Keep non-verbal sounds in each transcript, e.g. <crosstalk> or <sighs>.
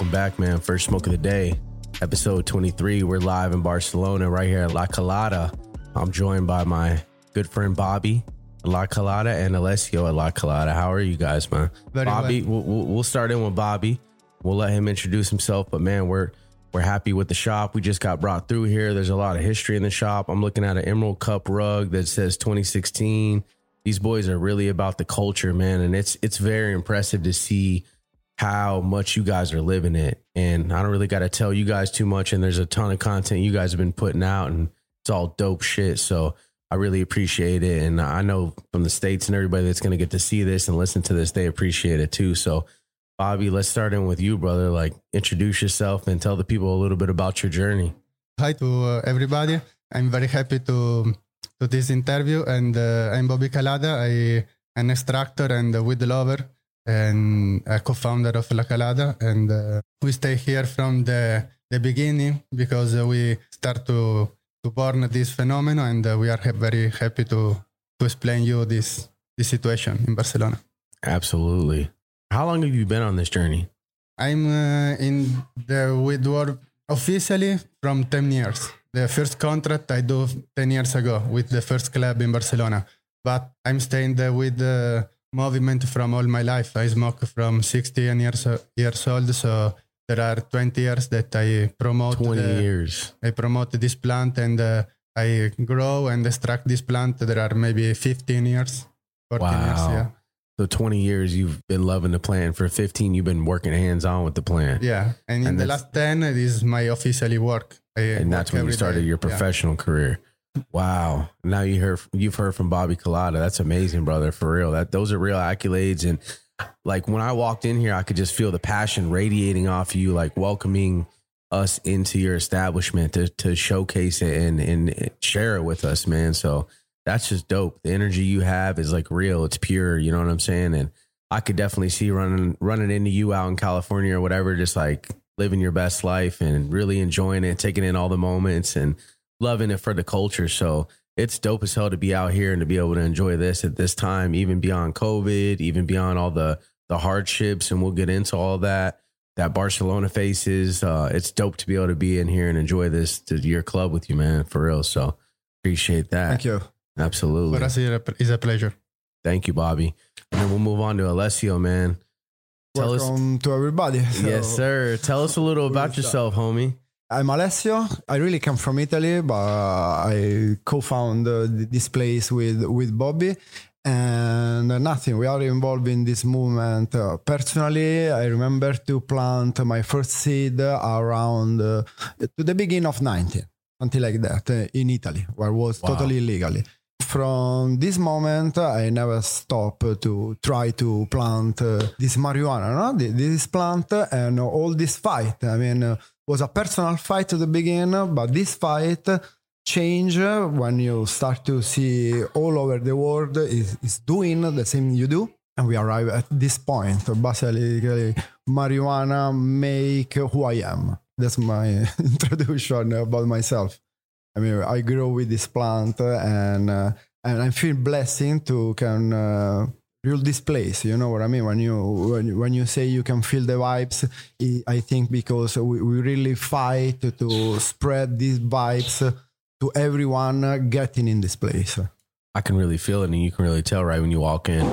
welcome back, man. First smoke of the day, episode 23. We're live in Barcelona, right here at La Calada. I'm joined by my good friend Bobby La Calada and Alessio at La Calada. How are you guys, man? Very Bobby, we'll, we'll we'll start in with Bobby. We'll let him introduce himself, but man, we're we're happy with the shop. We just got brought through here. There's a lot of history in the shop. I'm looking at an Emerald Cup rug that says 2016. These boys are really about the culture, man, and it's it's very impressive to see how much you guys are living it. And I don't really got to tell you guys too much. And there's a ton of content you guys have been putting out, and it's all dope shit. So I really appreciate it. And I know from the States and everybody that's going to get to see this and listen to this, they appreciate it too. So, Bobby, let's start in with you, brother. Like, introduce yourself and tell the people a little bit about your journey. Hi to uh, everybody. I'm very happy to to this interview, and uh, I'm Bobby Calada. I an extractor and a weed lover, and a co-founder of La Calada. And uh, we stay here from the the beginning because uh, we start to to born this phenomenon, and uh, we are ha- very happy to to explain you this this situation in Barcelona. Absolutely. How long have you been on this journey? I'm uh, in the weed world officially from 10 years. The first contract I do 10 years ago with the first club in Barcelona. But I'm staying there with the movement from all my life. I smoke from 16 years years old, so there are 20 years that I promote. 20 the- years. I promote this plant and uh, I grow and extract this plant. There are maybe 15 years, 14 years. Wow. Yeah. So 20 years you've been loving the plant. For 15, you've been working hands on with the plant. Yeah. And, in the last 10, it is my officially work. I and that's when you started day. your Yeah. professional career. Wow! Now you heard you've heard from Bobby Calada. That's amazing, brother. For real, that those are real accolades. And like when I walked in here, I could just feel the passion radiating off you, like welcoming us into your establishment to to showcase it and and share it with us, man. So that's just dope. The energy you have is like real. It's pure. You know what I'm saying? And I could definitely see running running into you out in California or whatever, just like living your best life and really enjoying it, taking in all the moments and loving it for the culture. So it's dope as hell to be out here and to be able to enjoy this at this time, even beyond COVID, even beyond all the the hardships, and we'll get into all that that Barcelona faces. Uh, it's dope to be able to be in here and enjoy this to your club with you, man, for real. So appreciate that. Thank you. Absolutely. For us, it's a pleasure. Thank you, Bobby. And then we'll move on to Alessio, man. Tell us, to everybody. So, yes, sir. Tell us a little about yourself, homie. I'm Alessio. I really come from Italy, but I co-found uh, this place with with Bobby. And uh, nothing. We are involved in this movement. Uh, personally, I remember to plant my first seed around uh, to the beginning of 90, something like that, uh, in Italy, where it was Wow. totally illegally. From this moment, I never stop to try to plant uh, this marijuana, no? This plant and all this fight. I mean, uh, was a personal fight at the beginning, but this fight change when you start to see all over the world is, is doing the same you do. And we arrive at this point. Basically, marijuana make who I am. That's my <laughs> introduction about myself. I mean, I grew with this plant, and uh, and I feel blessing to can uh, this place. You know what I mean? When you when, when you say you can feel the vibes, I- think because we, we really fight to spread these vibes to everyone uh, getting in this place. I can really feel it, and you can really tell right when you walk in,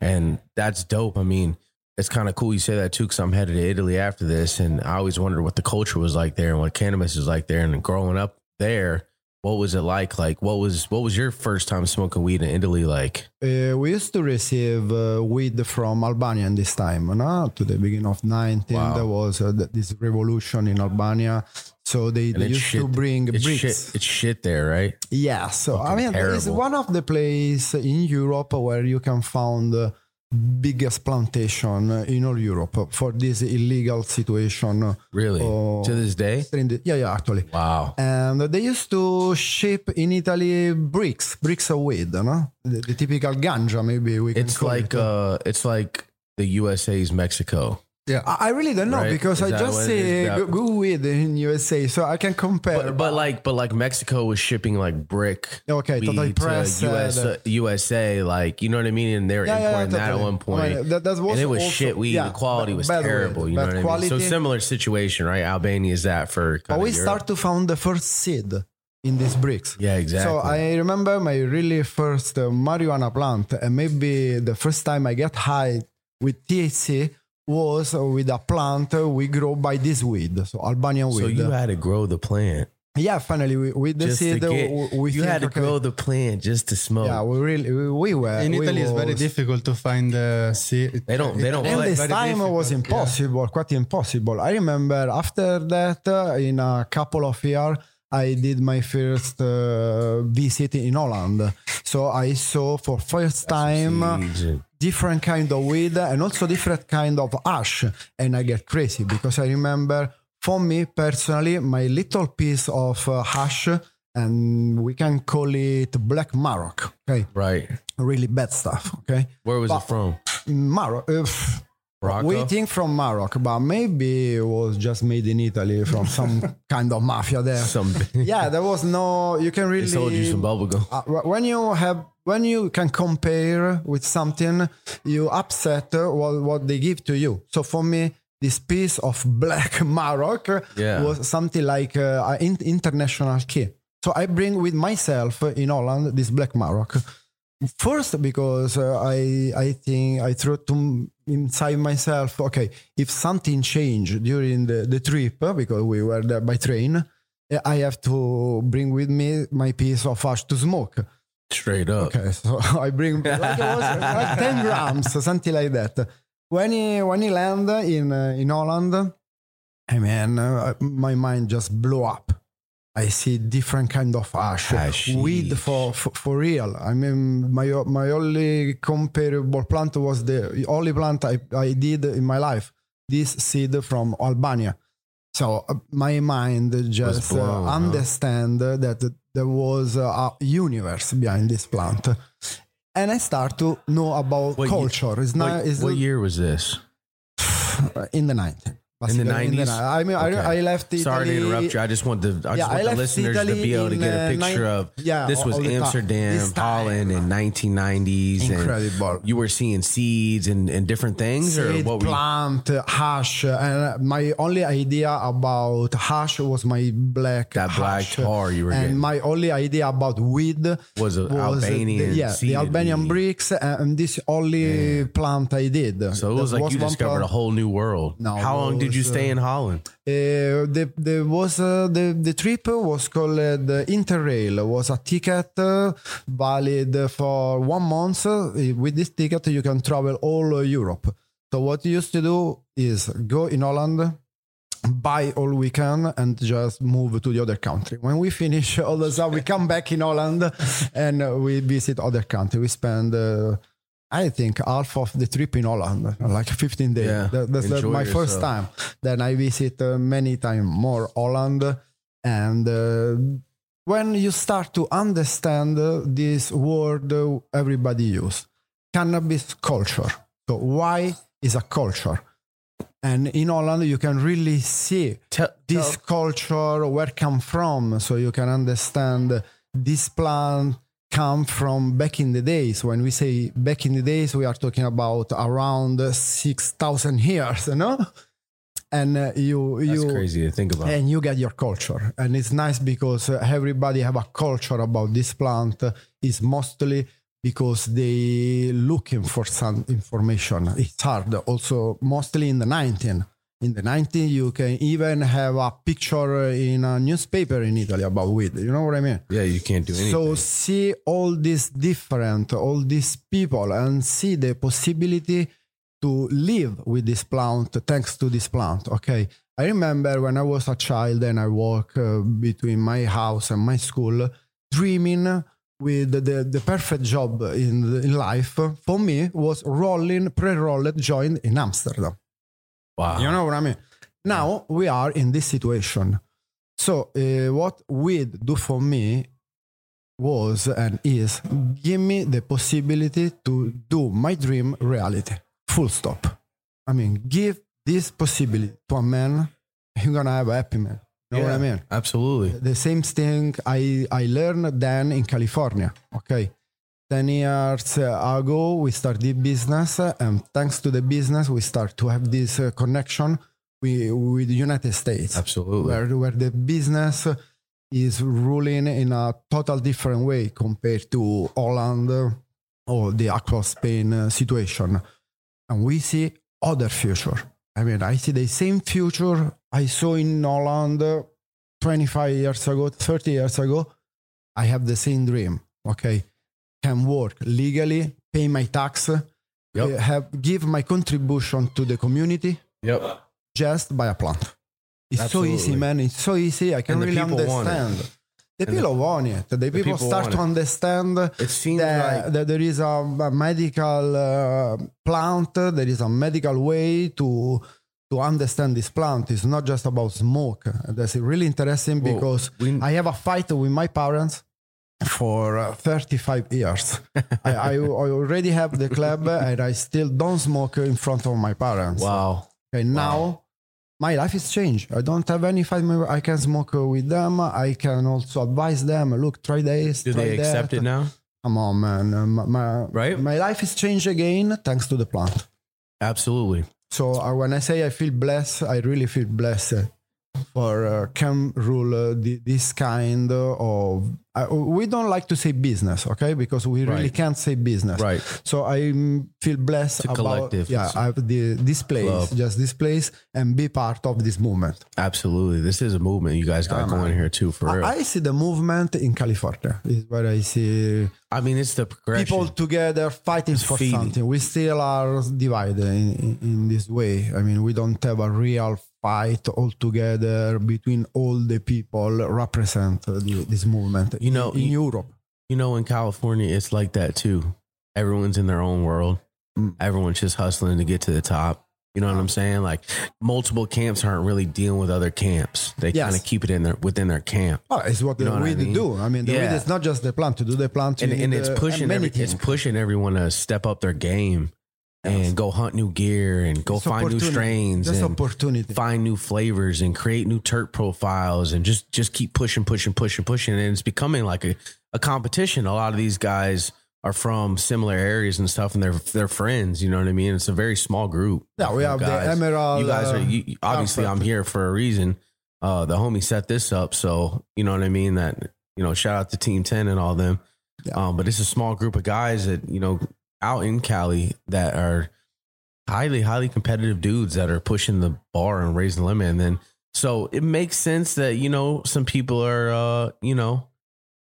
and that's dope. I mean, it's kind of cool you say that too, because I'm headed to Italy after this, and I always wondered what the culture was like there and what cannabis is like there. And growing up there, what was it like? Like, what was what was your first time smoking weed in Italy like? Uh, we used to receive uh, weed from Albania in this time, no? to the beginning of 19. Wow. There was uh, this revolution in Albania. So they, they used shit- to bring It's bricks. shit. It's shit there, right? Yeah, so I Fucking mean, it's one of the places in Europe where you can find the biggest plantation in all Europe for this illegal situation. Really, Oh. to this day. Yeah, yeah, actually. Wow. And they used to ship in Italy bricks, bricks of weed, no? The, the typical ganja, maybe we can It's like it. uh, it's like the USA's Mexico. Yeah. I really don't know Right? because Is I just what it say is? go, That- weed in USA, so I can compare. But, but like but like Mexico was shipping like brick Okay, totally to pressed, US, uh, USA, like you know what I mean, and they were Yeah, yeah, importing that at one point. That- that was and it was also- shit weed. yeah, the quality was terrible. you know what I mean? So similar situation, right? Albania is that for but we Europe. start to found the first seed in these bricks. Yeah, exactly. So I remember my really first uh, marijuana plant, and maybe the first time I get high with THC was with a plant we grow by this weed, so Albanian weed. so you had to grow the plant yeah, finally we, with the just seed get. we, we you had to okay, grow the plant just to smoke. Yeah, we really we, we were In we Italy, it's very difficult to find the seed. They don't- they don't And this very time difficult, was yeah. impossible, quite impossible. I remember after that, uh, in a couple of years, I did my first uh, visit in Holland. So I saw for first time uh, Seeds and- different kind of weed and also different kind of ash. And I get crazy because I remember for me personally, my little piece of uh, hash, and we can call it black Maroc. Okay, right. really bad stuff. Okay, Where was But- it from? Maroc. Uh, Morocco. we think from Maroc, but maybe it was just made in Italy from some <laughs> kind of mafia there. Some. <laughs> yeah, <laughs> there was no. You can They really sold you some bubble gum. uh, when you have when you can compare with something, you upset what what they give to you. So for me, this piece of black Maroc Yeah. was something like uh, an in- international key. So I bring with myself in Holland this black Maroc. First, because uh, I I think I threw to inside myself. Okay, if something changed during the, the trip, uh, because we were there by train, uh, I have to bring with me my piece of ash to smoke. Straight up. Okay, so <laughs> I bring like, it was like ten grams, something like that. When he when he land in uh, in Holland, I mean, uh, my mind just blew up. I see different kind of ash, Hashish. weed for, for for real. I mean, my my only comparable plant was the only plant I, I did in my life. This seed from Albania. So uh, my mind just uh, blown, huh? understand that there was a universe behind this plant, and I start to know about What culture. It's not What, it's what year was this? <sighs> in the 90s. In the 90s? I mean, Okay. I, I left Italy. Sorry to interrupt you. I just want the I Yeah, just I want the left listeners to be able to get a uh, picture nine- of. yeah, this was. Amsterdam, This. Holland in 1990s. Incredible. And you were seeing seeds and, and different things, or what were you? plant, hash, and my only idea about hash was my black That black hash. tar you were and getting. my only idea about weed Was a the, Albanian yeah, the Albanian weed. bricks, and this only plant I did. So it was That like you one discovered a plant. whole new world. No, How long did you stay in Holland? Uh, the the was uh, the the trip was called uh, the Interrail. Was a ticket uh, valid for one month. Uh, with this ticket, you can travel all Europe. So what you used to do is go in Holland, buy all we can, and just move to the other country. When we finish <laughs> all the stuff, we come back in Holland and we visit other country. We spend. Uh, I think half of the trip in Holland, like 15 days. Yeah, That- that's uh, enjoy my first time. Then I visit uh, many times more Holland. And uh, when you start to understand uh, this word uh, everybody use, cannabis culture. So why is a culture? And in Holland, you can really see Tell, this culture where come from so you can understand this plant come from back in the days. When we say back in the days we are talking about around 6000 years you know? And uh, you that's you crazy to think about. and you get your culture. And it's nice because uh, everybody have a culture about this plant. Is mostly because they looking for some information. It's hard. Also mostly in the 19 in the 19 you can even have a picture in a newspaper in italy about weed you know what i mean yeah, you can't do anything. so see all these different, all these people, and see the possibility to live with this plant thanks to this plant. Okay, I remember when I was a child and I walk uh, between my house and my school, dreaming with the, the perfect job in in life for me was rolling pre-rolled joint in Amsterdam. Wow. You know what I mean? Now we are in this situation. So uh, what weed do for me was and is give me the possibility to do my dream reality. Full stop. I mean, give this possibility to a man, you're gonna have a happy man. You know what I mean? Absolutely. The same thing I I learned then in California. Okay. 10 years ago, we started business, and thanks to the business, we start to have this uh, connection with, with the United States Absolutely. where, where the business is ruling in a total different way compared to Holland or the actual Spain uh, situation. And we see other future. I mean, I see the same future I saw in Holland uh, 25 years ago, 30 years ago. I have the same dream. Okay. Can work legally, pay my tax, uh, have give my contribution to the community Yep. just by a plant. It's Absolutely. so easy, man. It's so easy. I can the really people want it. understand. The And the- people want it. The, people, people start to understand It seems that, like that there is a, a medical uh, plant. There is a medical way to to understand this plant. It's not just about smoke. That's really interesting Well, because we- I have a fight with my parents for uh, 35 years. I, I, I already have the club and I still don't smoke in front of my parents. wow. Okay, now my life is changed. I don't have any family. I can smoke with them. I can also advise them. Look, try this. Do try they accept that. it now? Come on, man. Uh, my, my, Right? My life is changed again thanks to the plant. Absolutely. So uh, when I say I feel blessed, I really feel blessed for uh, can rule uh, the, this kind of. Uh, we don't like to say business, okay? Because we really Right. can't say business. Right. So I feel blessed It's a about collective. yeah, It's I have the, this place, club. just this place, and be part of this movement. Absolutely. This is a movement you guys got going here too, for real. I, I, I see the movement in California. Is where I see i mean, it's the people together fighting for feeding. something. We still are divided in, in, in this way. I mean, we don't have a real fight all together between all the people represent the, this movement. You know, in, in you- Europe. You know, in California, it's like that too. Everyone's in their own world. Mm. Everyone's just hustling to get to the top. You know what I'm saying? Like multiple camps aren't really dealing with other camps. They Yes. kind of keep it in their within their camp, Oh, it's what You know the what I weed mean? do. I mean, the Yeah. weed is not just the plant. To do the plant, and, and it's uh, pushing every, it's pushing everyone to step up their game and go hunt new gear and go find new strains Just and opportunity. find new flavors and create new terp profiles and just just keep pushing, pushing, pushing, pushing. And it's becoming like a, a competition. A lot of these guys are from similar areas and stuff, and they're they're friends. You know what I mean? It's a very small group. Yeah, we have the. Emerald. You guys are uh, you, you- obviously. I'm here for a reason. Uh, the homie set this up, so you know what I mean. That you know, shout out to Team Ten and all them. Yeah. Um, but it's a small group of guys that you know out in Cali that are highly, highly competitive dudes that are pushing the bar and raising the limit. And then so it makes sense that you know some people are, uh, you know,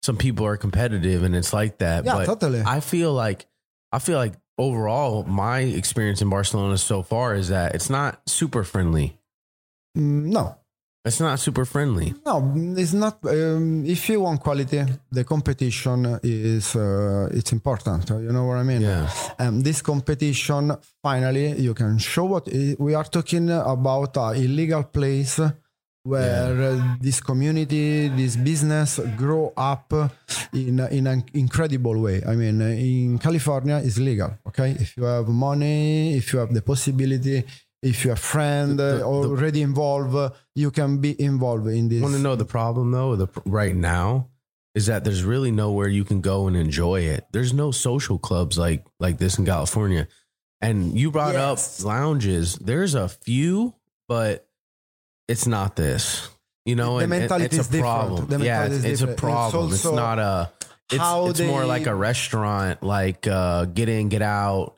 some people are competitive, and it's like that. Yeah, but totally. I feel like I feel like overall my experience in Barcelona so far is that it's not super friendly. Mm, no, It's not super friendly. No, it's not. Um, if you want quality, the competition is uh, it's important. You know what I mean? Yeah. And this competition, finally, you can show what we are talking about. A illegal place where uh, this community, this business grow up in in an incredible way. I mean, in California, it's legal. Okay, if you have money, if you have the possibility. If you're a friend The- the- already involved, uh, you can be involved in this. Want to know the problem though? The right now is that there's really nowhere you can go and enjoy it. There's no social clubs like like this in California. And you brought Yes. up lounges. There's a few, but it's not this. You know, The and it- mentality it's is a different. problem. The yeah, it's, it's a different. It's problem. It's, not a. It's, how it's more like a restaurant, like uh, get in, get out.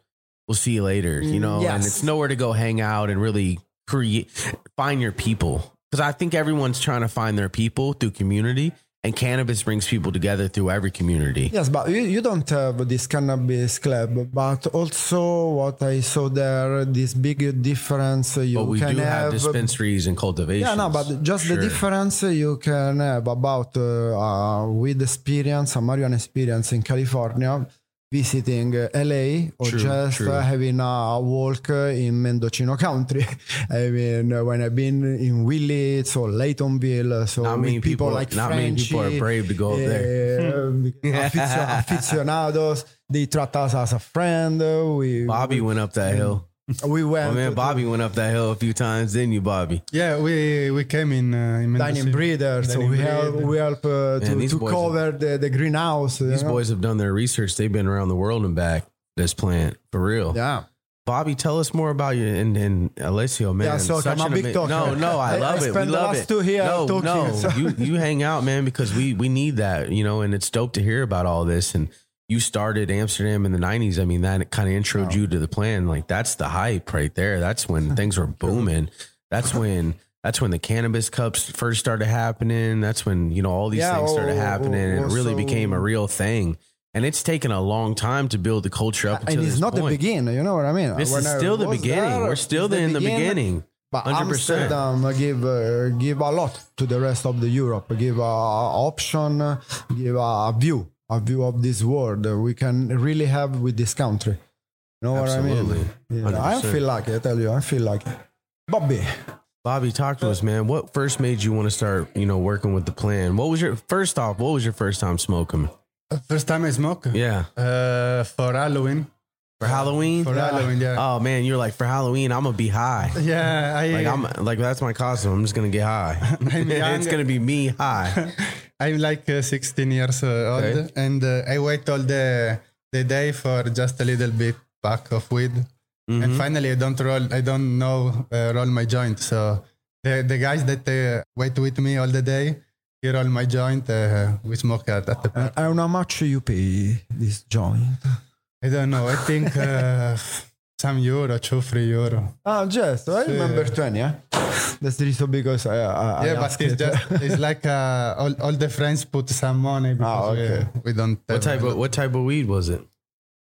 We'll see you later. You Mm, know, and it's nowhere to go hang out and really create, find your people. Because I think everyone's trying to find their people through community, and cannabis brings people together through every community. Yes, but you, you don't have this cannabis club, but also what I saw there, this big difference you But we can do have have. dispensaries and cultivation. yeah, no, but just the difference you can have about uh, uh, with experience, a marijuana experience in California, visiting uh, LA or True, just true. uh, having a walk in Mendocino Country. <laughs> I mean, uh, when I've been in Willits or Laytonville, so Not with people, people- like not many people are brave to go up there. uh, <laughs> aficionados, they treat us as a friend. uh, We Bobby went up that hill. We went Oh man, to Bobby went up that hill a few times, didn't you, Bobby? Yeah, we we came in uh, in dining Mendocino. breeder, so we help we help uh, Man, to, to boys cover the, the greenhouse. you These know? boys have done their research. They've been around the world and back. This plant for real. Yeah. Bobby, tell us more about you and, and Alessio, man. Yeah, so Such I'm a big ama- talker. No, no, I <laughs> I- love I it. We love it. two here no, talking, no, so- you you hang out, man, because we we need that, you know. And it's dope to hear about all this. And you started Amsterdam in the '90s. I mean, that kind of introed you to the plan. Like that's the hype right there. That's when <laughs> things were booming. That's when. That's when the cannabis cups first started happening. That's when you know all these Yeah, things started or- happening, and it really also- became a real thing. And it's taken a long time to build the culture up. and it's not the beginning. You know what I mean? This When is still the beginning. We're still the in the beginning. beginning. But 100%. Amsterdam give uh, give a lot to the rest of the Europe. Give a option. uh, Give a view, a view of this world we can really have with this country. You know Absolutely. what I mean? Yeah, I feel like it. I tell you, I feel like it. Bobby. Bobby, talk to us, man. What first made you want to start, you know, working with the plan? What was your first off? What was your first time smoking? First time I smoke. Yeah, Uh, for Halloween. For Halloween. For Halloween, yeah. Oh man, you're like for Halloween, I'm gonna be high. Yeah, I Like I'm like that's my costume. I'm just gonna get high. <laughs> <laughs> I'm young. it's gonna be me high. <laughs> I'm like uh, 16 years uh, old, Okay. and uh, I wait all the the day for just a little bit pack of weed, Mm-hmm. and finally I don't roll. I don't know uh, roll my joint. So the the guys that uh, wait with me all the day, he roll my joint. Uh, we smoke at, at the park. And how much you pay this joint? I don't know. I think uh, <laughs> some euro, two, three euro. Ah, just I remember twenty. Yeah, that's the reason because I, I Yeah, I but it's it. just it's <laughs> like uh, all all the friends put some money because Ah, okay. we, we don't. What type of what type of weed was it?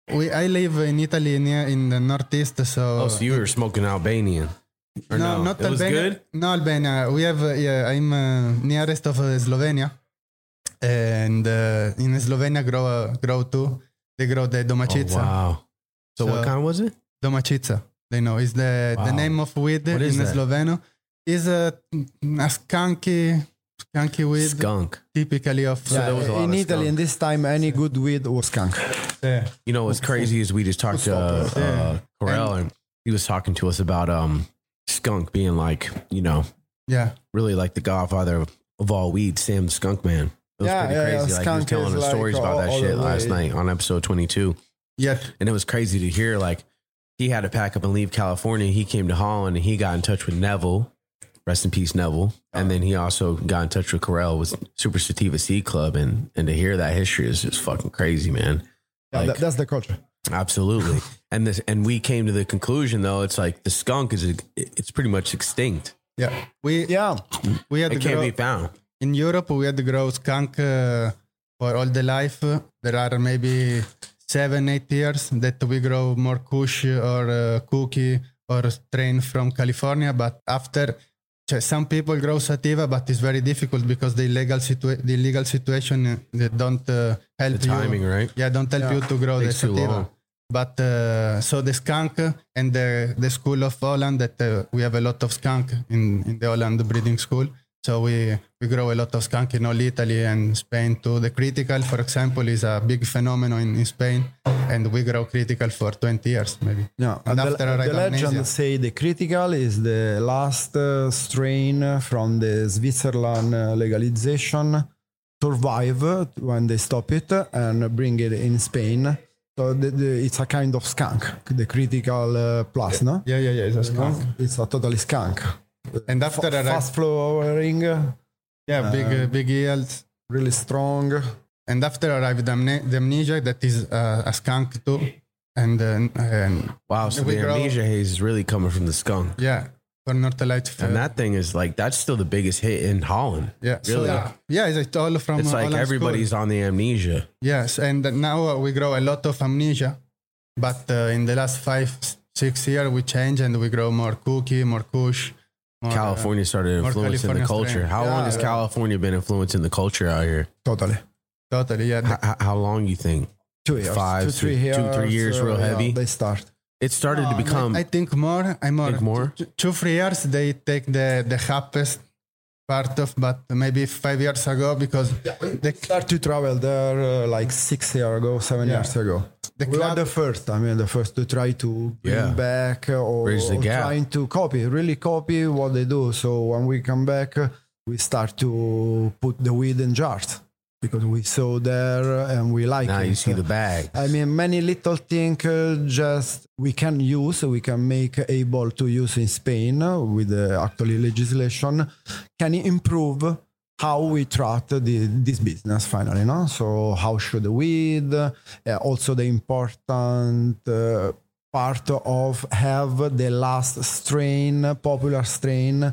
We I live in Italy near in the northeast, so, Oh, so you were smoking Albanian? Or no, no, not it was Albania. good. No, Albania. We have uh, yeah. I'm uh, nearest of uh, Slovenia, and uh, in Slovenia grow uh, grow too. They grow the Oh, wow. So, what kind was it? Domachica. They know is the the name of weed What is in that? Sloveno. Is a, a skunky skunky weed Skunk. typically of So uh, there was a lot in of Italy, skunk. in this time, any good weed was skunk. yeah. You know what's crazy is we just talked to uh, uh, Corell and he was talking to us about um skunk being like you know yeah. really like the godfather of, of all weed, Sam the Skunk Man. It was Yeah, pretty yeah, yeah, crazy. Like he was telling is us like stories about all- that all shit last night on episode twenty two, Yeah. and it was crazy to hear like he had to pack up and leave California. He came to Holland and he got in touch with Neville. Rest in peace, Neville. And then he also got in touch with Corell with Super Sativa Seed Club, and and to hear that history is just fucking crazy, man. Yeah, Like- that- that's the culture. Absolutely. <laughs> and this and we came to the conclusion though it's like the skunk is it's pretty much extinct. Yeah. We Yeah, we had It to can't grow, be found. In Europe, we had to grow skunk uh, for all the life. There are maybe seven, eight years that we grow more kush or uh, cookie or strain from California. But after, some people grow sativa, but it's very difficult because the legal situa- the legal situation uh, they don't uh, help The timing, you. right? Yeah, don't help Yeah. you to grow Takes the too sativa. But uh, so the skunk and the the school of Holland that uh, we have a lot of skunk in in the Holland breeding school. So we we grow a lot of skunk in all Italy and Spain too. The critical, for example, is a big phenomenon in, in Spain, and we grow critical for 20 years maybe. yeah. And the, after the legend say the critical is the last uh, strain from the Switzerland uh, legalization survive when they stop it and bring it in Spain. So the, the, it's a kind of skunk, the critical uh, plus, no? Yeah, yeah, yeah. It's a skunk. It's a totally skunk. And after arrive, Fast flowering, yeah, big uh, big yields. really strong. And after arrived the, amne- the amnesia that is uh, a skunk too. And, uh, and Wow, so the grow- amnesia haze is really coming from the skunk. yeah, for Northern Lights. And that thing is like that's still the biggest hit in Holland. yeah, really. So, yeah, it's all from It's like Holland everybody's school. on the amnesia. Yes, and now uh, we grow a lot of amnesia, but uh, in the last five, six years we change and we grow more cookie, more kush. More, uh, California started more influencing the culture. strain. How long has yeah. California been influencing the culture out here? Totally. totally, yeah. H- h- how long you think? Two years. Five, two, three two- years. two, three years, real yeah, heavy? They start. It started to become I, I think more. I more. Think more? Two, two, three years they take the the happiest part of, but maybe five years ago because they Start to travel there uh, like six years ago, seven Yeah. years ago. The we club, the first. I mean, the first to try to bring Yeah. back or, or trying to copy, really copy what they do. So when we come back, we start to put the weed in jars because we saw there and we like Now it. you see the bag. I mean, many little things uh, just we can use, we can make able to use in Spain with the actually legislation, can improve how we treat the, this business finally. No, so how should we uh, also the important uh, part of have the last strain, popular strain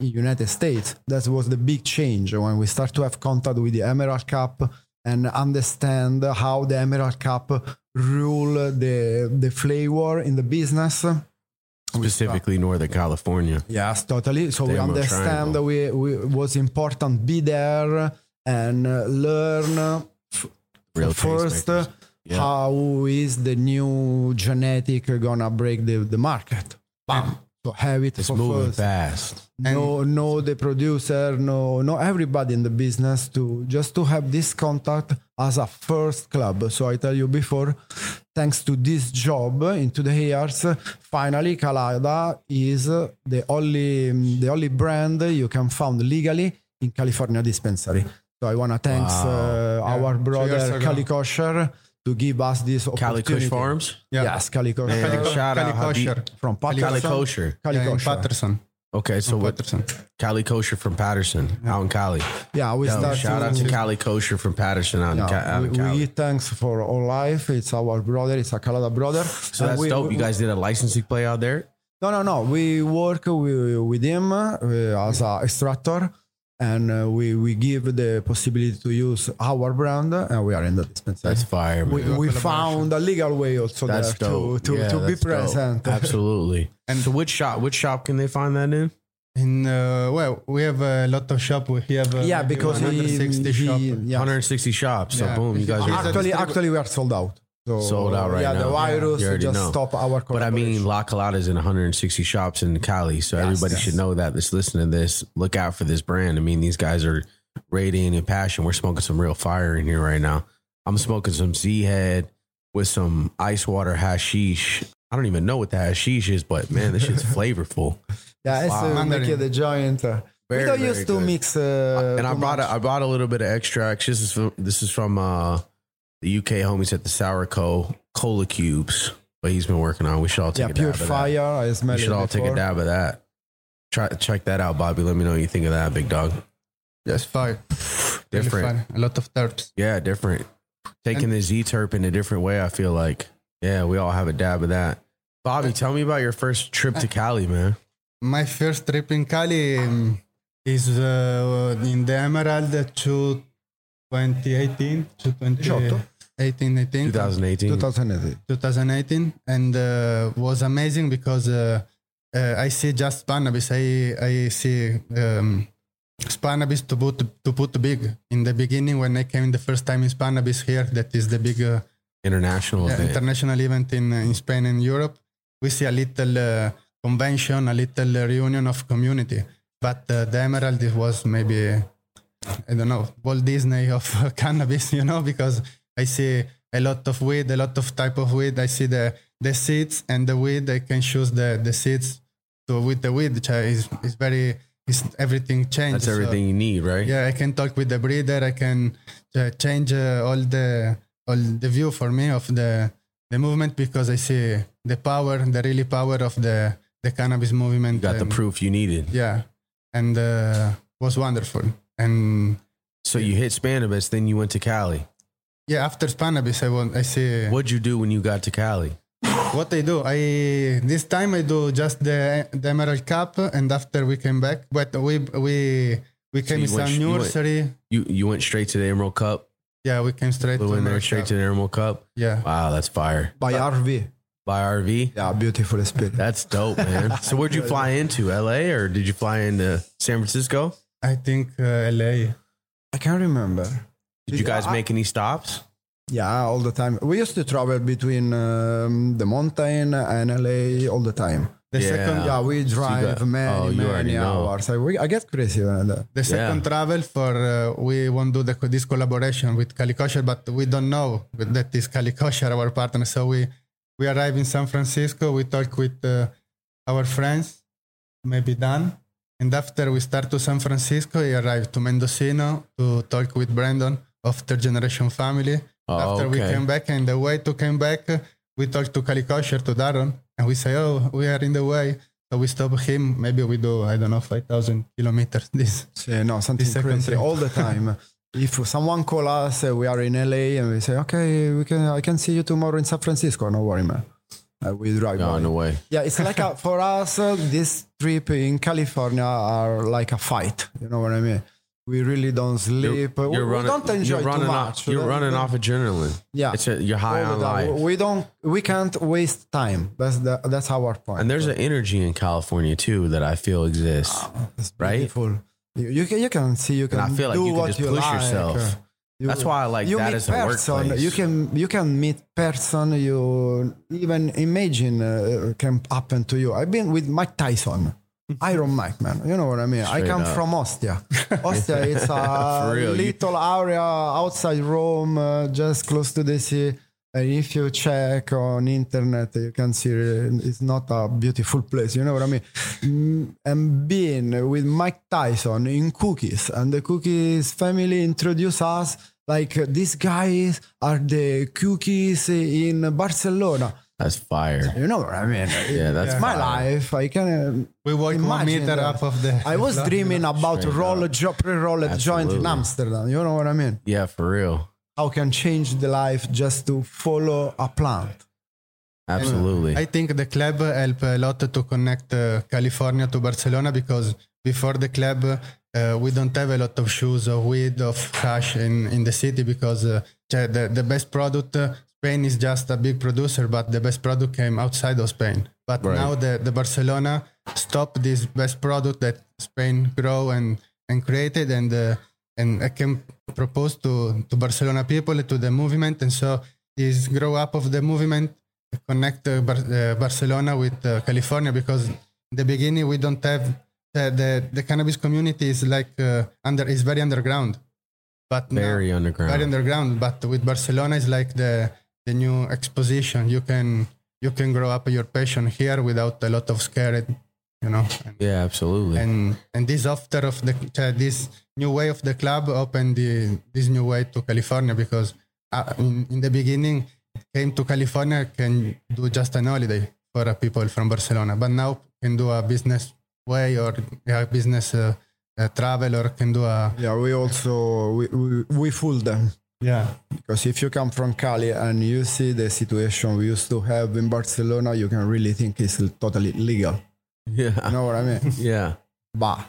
in United States. That was the big change when we start to have contact with the Emerald Cup and understand how the Emerald Cup rule the the flavor in the business. Specifically Northern California. Yes, totally. So we understand Triangle. we, we was important be there and uh, learn Real first. Yeah. how is the new genetic gonna break the, the market. Bam. So have it It's for moving first. fast. no know the producer no know everybody in the business to just to have this contact as a first club so i tell you before thanks to this job into the years finally calada is the only the only brand you can found legally in california dispensary so i want to thanks Wow. uh, Yeah, our brother ago. Cali Kosher to give us this Cali opportunity Kush Farms? Yeah. yes Cali Kosher Man, Cali- shout out Cali Habib- Kosher. from Cali Kosher. Cali yeah, Kosher. Patterson. Okay, so From what? Patterson. Cali Kosher from Patterson, out in Cali. yeah we Yo, start shout out to Cali Kosher from Patterson out in, Yeah, Ca- out we, in Cali. give thanks for all life. It's our brother. It's a Calada brother. So that's dope. You guys did a licensing play out there? No, no, no. We work with, with him uh, as an extractor, and uh, we we give the possibility to use our brand, and we are in the dispensary. That's fire, man. we, we found a legal way also That's there dope. to to, Yeah, to be that's dope. present. <laughs> Absolutely. And so, which shop? Which shop can they find that in? In uh, well, we have a lot of shop. We have uh, yeah, maybe because he, 160 he shop. yeah. 160 shops. So Yeah. boom, you guys He's are actually actually we are sold out. So, Sold out right now. yeah, now. the virus You already just know. stop our. But I mean. La Calada is in 160 shops in Cali, so everybody yes. should know that. That's listening to this, look out for this brand. I mean, these guys are radiating passion. We're smoking some real fire in here right now. I'm smoking some Z Head with some ice water hashish. I don't even know what the hashish is, but man, this shit's <laughs> flavorful. Yeah, it's Wow. uh, Mandarin. make it a giant. Uh, Very, we don't very used to good. mix. Uh, and I too brought much. a, I brought a little bit of extracts. This is from, this is from uh, the UK homies at the Sour Co. Cola Cubes, but he's been working on. We should all take yeah, a pure dab of that. fire. I smell We should it all take a dab of that. Try check that out, Bobby. Let me know what you think of that, big dog. Yes, fire. Really Different, fire. A lot of terps. yeah, different. Taking the Z terp in a different way. I feel like, yeah, we all have a dab of that. Bobby, tell me about your first trip to Cali, man. My first trip in Cali um, is uh, in the Emerald to 2018 to 2018, I think. 2018. 2008. 2018 and uh, was amazing because uh, uh, I see just Spanabis. I I see um, Spanabis to put to put big in the beginning when I came the first time in Spanabis here. That is the big uh, International yeah, event. international event in in Spain and Europe. We see a little uh, convention, a little uh, reunion of community. But uh, the Emerald it was maybe I don't know Walt Disney of uh, <laughs> cannabis, you know, because I see a lot of weed, a lot of type of weed. I see the the seeds and the weed. I can choose the the seeds to with the weed, which is is very is everything changes. That's So- everything you need, right? yeah, I can talk with the breeder. I can uh, change uh, all the all the view for me of the the movement because I see the power, the really power of the the cannabis movement. You got the proof you needed. Yeah, and uh, was wonderful. And So you hit Spanabis, then you went to Cali. Yeah, after Spanabis, I want I see What'd you do when you got to Cali? what I do. I this time I do just the the Emerald Cup, and after we came back, but we we we came you in went some you nursery. You you went straight to the Emerald Cup. Yeah, we came straight Flew to in there straight Cup. to the Emerald Cup. Yeah. Wow, that's fire. By RV. By RV. Yeah, beautiful experience. That's dope, man. <laughs> so where'd you fly into? LA or did you fly into San Francisco? I think uh, LA. I can't remember. Did you guys I- make any stops? Yeah, all the time. We used to travel between um, the mountain and LA all the time. The Yeah. second, Yeah, we drive got- many, oh, you many hours. I, we, I get crazy when that. the second Yeah. travel for uh, we won't do the, this collaboration with Cali Kosher, but we don't know that is Cali Kosher our partner. So we we arrive in San Francisco. We talk with uh, our friends, maybe Dan, and after we start to San Francisco, we arrive to Mendocino to talk with Brandon of Third Generation Family. Oh, after we came back, and the way to came back, we talk to Cali Kosher to Darren, and we say, "Oh, we are in the way." So we stop him. Maybe we do I don't know five thousand kilometers. <laughs> This Yeah, no, something second crazy all the time. <laughs> if someone call us, uh, we are in LA, and we say, okay, we can, I can see you tomorrow in San Francisco. No worry, man. Uh, we drive. No, by. no way. Yeah, it's like a, <laughs> for us, uh, this trip in California are like a fight. You know what I mean? We really don't sleep. We, You're we running. don't enjoy you're running too off. much. You're That- running that- off adrenaline. Yeah, It's a, you're high on life. We don't. We can't waste time. That's the, that's our point. And there's an energy in California too that I feel exists. It's right? beautiful. You, you can you can see you can I feel like do you can what just you push like. yourself. You- That's why I like you that meet as a person. workplace. You can you can meet person you even imagine uh, can happen to you. I've been with Mike Tyson. <laughs> Iron Mike, man. You know what I mean? I come up. from Ostia. Ostia <laughs> is a <laughs> real, you- little area outside Rome, uh, just close to the sea. And if you check on internet, you can see it's not a beautiful place. You know what I mean? Mm, And being with Mike Tyson in Cookies, and the Cookies family introduce us like these guys are the Cookies in Barcelona. That's fire. You know what I mean? <laughs> Yeah, that's my fire. life. I can. uh, we walk one Imagine meter that. up of the. I was <laughs> dreaming about Straight roll up. jo- pre-rolled joint in Amsterdam. You know what I mean? Yeah, for real. How can change the life just to follow a plant? Absolutely. I think the club helped a lot to connect uh, California to Barcelona because before the club, uh, we don't have a lot of shoes or weed of hash in, in the city because uh, the, the best product, uh, Spain is just a big producer, but the best product came outside of Spain. But Right. now the, the Barcelona stopped this best product that Spain grow and, and created and uh, and I can propose to, to Barcelona people, to the movement. And so is grow up of the movement connect uh, Bar- uh, Barcelona with uh, California because in the beginning we don't have the the, the cannabis community is like uh, under is very underground, but now- Very underground. very underground. But with Barcelona is like the the new exposition. You can you can grow up your passion here without a lot of scared, you know. And, yeah, absolutely. and and this after of the uh, this new way of the club opened the this new way to California because uh, in, in the beginning came to California can do just an holiday for uh, people from Barcelona, but now can do a business way or a business uh, uh, travel or can do a Yeah, we also we, we, we fool them yeah because if you come from Cali and you see the situation we used to have in Barcelona, you can really think it's totally legal. yeah. You know what I mean? <laughs> Yeah. But,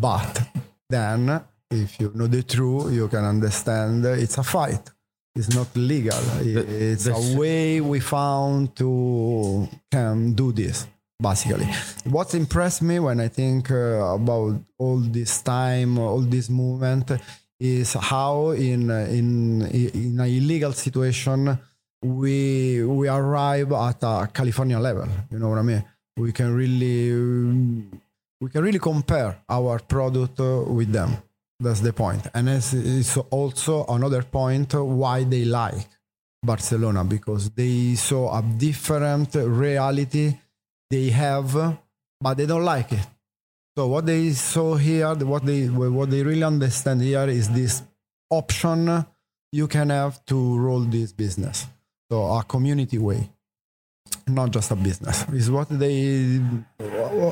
but then if you know the truth, you can understand it's a fight. It's not legal. It's the- a way we found to can do this. Basically, what impressed me when I think uh, about all this time, all this movement, is how in in in an illegal situation we we arrive at a California level. You know what I mean? We can really we can really compare our product with them. That's the. And it's, it's also another point why they like Barcelona because they saw a different reality they have, but they don't like it. So what they saw here, what they what they really understand here is this option you can have to roll this business. So a community way not just a business. Is what they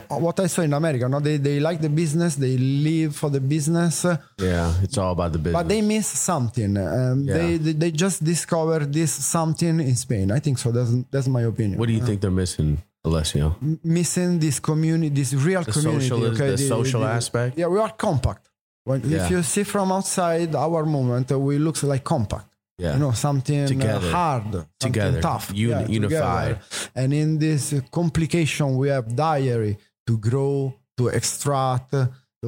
what I saw in America. No, they they like the business. They live for the business, Yeah. It's all about the business. but they miss something. Um, Yeah. they, they they just discovered this something in Spain. I think so. That's that's my opinion. what do you think they're missing, Alessio? Missing this community, this real The community. social, okay, the, social aspect. Yeah, we are compact. When, Yeah. If you see from outside our movement, we look like compact. Yeah. You know, something uh, Together. hard, something Together. tough, Uni- unified. together. And in this complication, we have diary to grow, to extract,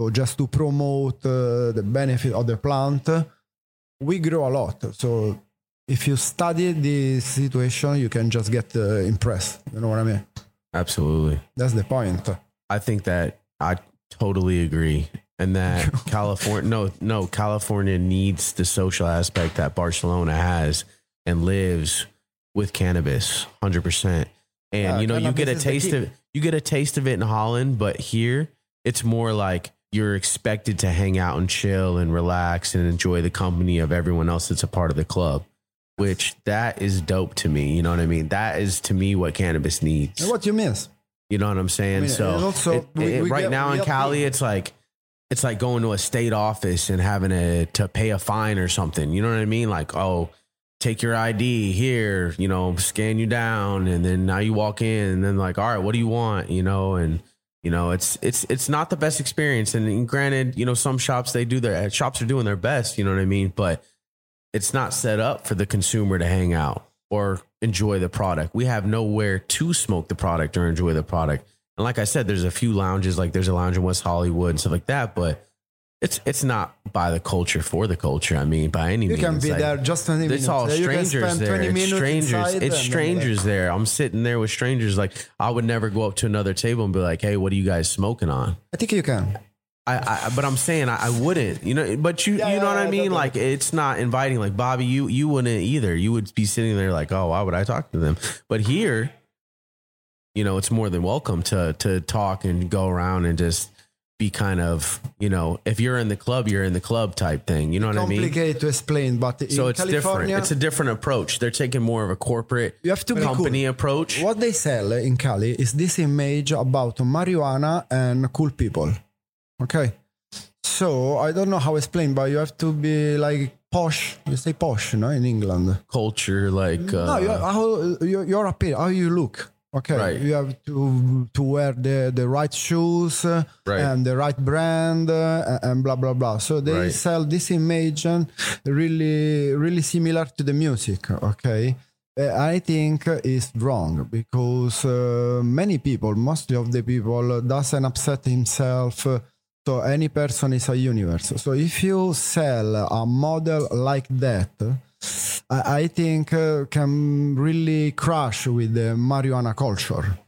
or just to promote uh, the benefit of the plant. We grow a lot. So if you study this situation, you can just get uh, impressed. You know what I mean? Absolutely. That's the point. I think that I totally agree. And that <laughs> California, no, no, California needs the social aspect that Barcelona has and lives with cannabis, hundred percent. And Yeah, you know, you get a cannabis is the taste of you get a taste of it in Holland, but here it's more like you're expected to hang out and chill and relax and enjoy the company of everyone else that's a part of the club. Which that is dope to me. You know what I mean? That is to me what cannabis needs. What you miss? You know what I'm saying? I mean, so also, it- we- it- we right get- now in Cali, it's like it's like going to a state office and having to to pay a fine or something. You know what I mean? Like, oh, take your ID here, you know, scan you down, and then now you walk in, and then like, all right, what do you want? You know, and you know, it's it's it's not the best experience. And granted, you know, some shops they do their shops are doing their best. You know what I mean? But it's not set up for the consumer to hang out or enjoy the product. We have nowhere to smoke the product or enjoy the product. And like I said, there's a few lounges, like there's a lounge in West Hollywood and stuff like that, but it's it's not by the culture for the culture. I mean, by any You means. can be Like, there just 20 minutes. it's all You can strangers there. 20 It's strangers. It's strangers there. I'm sitting there with strangers. Like I would never go up to another table and be like, "Hey, what are you guys smoking on?" I think you can. I, I but I'm saying I, I wouldn't, you know. But you, Yeah, you know yeah, what I mean? Like it's not inviting. Like Bobby, you you wouldn't either. You would be sitting there like, oh, why would I talk to them? But here, you know, it's more than welcome to to talk and go around and just be kind of, you know, if you're in the club, you're in the club type thing. You know what I mean? Complicated to explain, but So it's different. It's a different approach. They're taking more of a corporate You have to company approach. what they sell in Cali is this image about marijuana and cool people. Okay. So I don't know how to explain, but you have to be like posh. You say posh, no, in England. culture, like uh, no, you, how your, your appeal, how you look. Okay, Right. you have to to wear the the right shoes uh, Right. and the right brand uh, and blah blah blah. So they Right. sell this image and really really similar to the music. Okay. Uh, I think is wrong because uh, many people, mostly of the people, doesn't upset himself. So any person is a universe. So if you sell a model like that, I, I think uh, can really crash with the marijuana culture.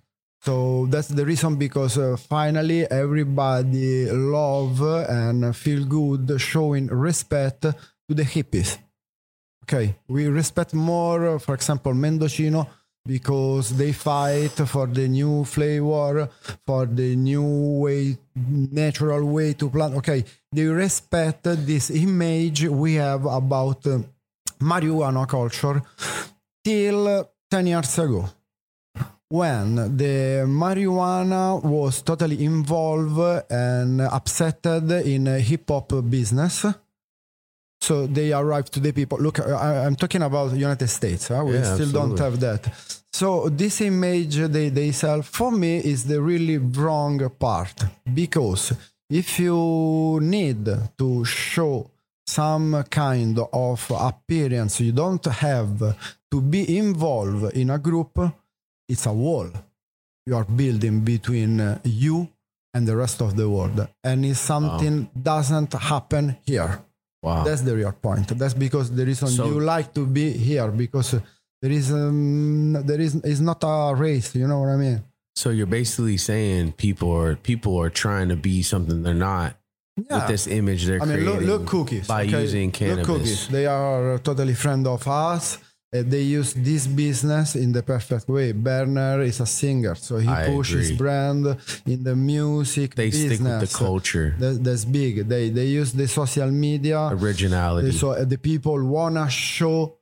So that's the reason because uh, finally everybody love and feel good showing respect to the hippies. Okay, we respect more, uh, for example, Mendocino because they fight for the new flavor, for the new way, natural way to plant. Okay, they respect this image we have about uh, marijuana culture till uh, 10 years ago when the marijuana was totally involved and upsetted in hip hop business. So they arrive to the people. Look, I, I'm talking about United States. Huh? We Yeah, still don't have that. So this image they, they sell for me is the really wrong part because if you need to show some kind of appearance, you don't have to be involved in a group. It's a wall you are building between uh, you and the rest of the world, and it's something doesn't happen here. Wow. That's the real point. That's because the reason So- you like to be here because there is um, there is it's not a race. You know what I mean? So you're basically saying people are people are trying to be something they're not with this image they're I mean, look, creating look cookies by okay? using Look cannabis. cookies. They are totally friend of us. Uh, they use this business in the perfect way. Berner is a singer, so he I pushes agree. brand in the music They business. stick with the culture, That, that's big. They they use the social media. originality. So uh, the people wanna show.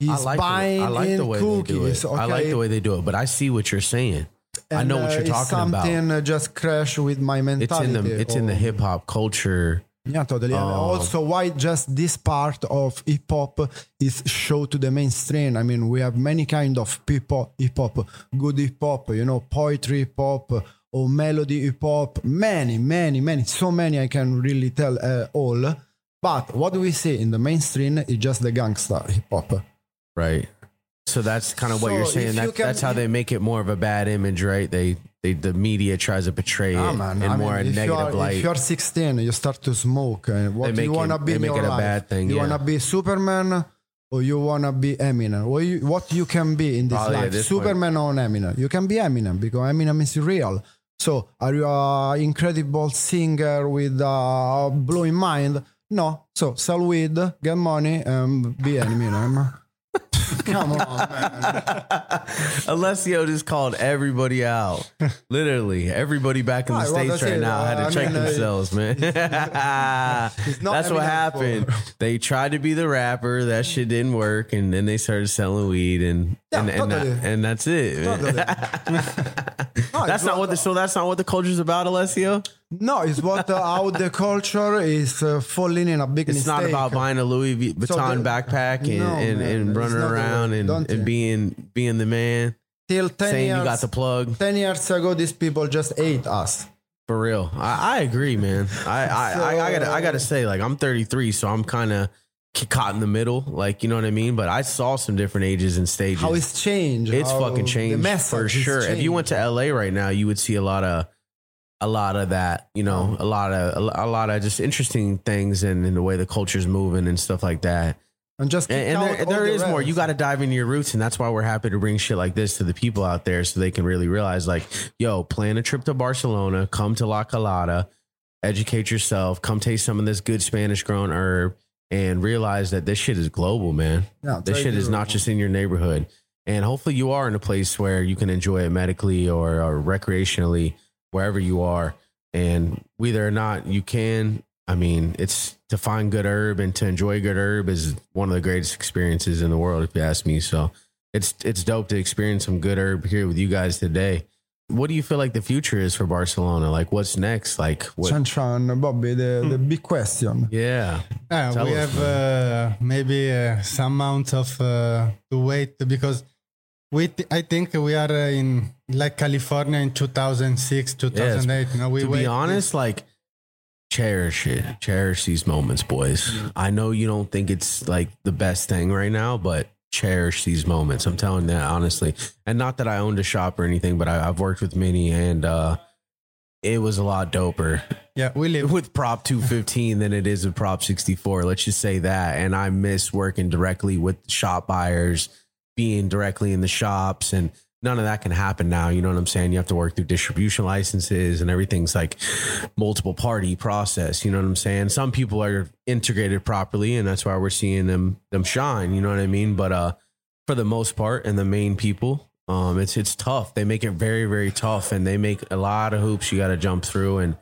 He's I like, buying the, I like the way cookies. they do it. I like the way they do it, but I see what you're saying. I know what you're uh, it's talking about. something uh, just crash with my It's mentality. in the it's in the of- hip hop culture. Yeah, totally. Oh. also, why just this part of hip hop is show to the mainstream? I mean, we have many kind of people hip hop, good hip hop, you know, poetry hip hop or melody hip hop. Many, many, many, so many. I can really tell uh, all. But what do we see in the mainstream is just the gangster hip hop. Right. So that's kind of what So you're if saying. you That, can- that's how they make it more of a bad image, right? They they the media tries to portray Ah, it man. in I more mean, if negative you are, light. If you're 16, you start to smoke. And what They you make wanna it- be they in make your it a life? bad thing, You yeah. wanna be Superman or you wanna be Eminem? What you, what you can be in this Probably life? this Superman or Eminem? You can be Eminem because Eminem is real. So are you an incredible singer with a blowing mind? No. So sell weed, get money, and be Eminem. <laughs> Come on, man. Alessio just called everybody out. Literally, everybody back in the Right, well, states that's right it. now had to I check mean, uh, themselves, man. <laughs> not That's what happened. They tried to be the rapper, that shit didn't work, and then they started selling weed, and Yeah, and and, totally. that, and that's it. man. No, <laughs> that's not what. The, so that's not what the culture's about, Alessio. No, it's what uh, how the culture is uh, falling in a big It's mistake. not about buying a Louis Vuitton the- backpack and, No, and, man, and running around and, and being being the man, Till 10 saying years, you got the plug. 10 years ago, these people just ate us. For real, I, I agree, man. I I, I, I gotta I gotta say, like I'm 33, so I'm kind of caught in the middle, like you know what I mean. But I saw some different ages and stages. How it's changed. it's fucking changed for sure. If you went to LA right now, you would see a lot of a lot of that. You know, a lot of a, lot of just interesting things and, and the way the culture's moving and stuff like that. and just And, and there, there the is more. You got to dive into your roots, and that's why we're happy to bring shit like this to the people out there, so they can really realize, like, yo, plan a trip to Barcelona, come to La Calada, educate yourself, come taste some of this good Spanish grown herb, and realize that this shit is global, man. Yeah, This shit is not just in your neighborhood, and hopefully, you are in a place where you can enjoy it medically or, or recreationally, wherever you are. And whether or not you can, I mean, it's to find good herb and to enjoy good herb is one of the greatest experiences in the world, if you ask me. So it's it's dope to experience some good herb here with you guys today. What do you feel like the future is for Barcelona? Like, what's next? Like, what? Chan Chan, Bobby, the, the big question. Yeah, Yeah, Tell we us, have uh, maybe uh, some amount of uh, to wait because we th- I think we are uh, in like California in 2006, 2008. you know, we to wait be honest, like cherish it, cherish these moments, boys. I know you don't think it's like the best thing right now, but cherish these moments. I'm telling you that honestly, and not that I owned a shop or anything, but I, I've worked with many, and uh, it was a lot doper yeah, we live. with Prop 215 than it is with Prop 64. Let's just say that. And I miss working directly with shop buyers, being directly in the shops, and none of that can happen now. You know what I'm saying? You have to work through distribution licenses, and everything's like multiple party process. You know what I'm saying? Some people are integrated properly, and that's why we're seeing them them shine. You know what I mean? But uh, for the most part, and the main people. Um, it's it's tough. They make it very very tough, and they make a lot of hoops you got to jump through. And